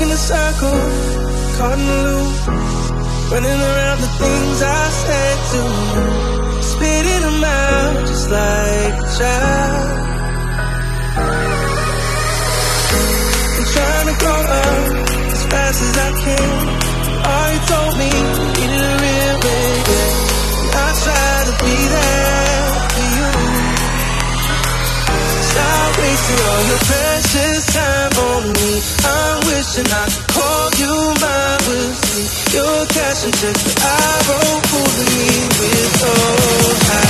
Stuck in a circle, caught in a loop, running around the things I said to you, spitting them out just like a child. I'm trying to grow up as fast as I can. All you told me needed a real baby. I try to be there for you. Stop wasting all your precious time. I'm wishing I could call you mine with me. Your cash and checks that I wrote fooling me with. Oh, I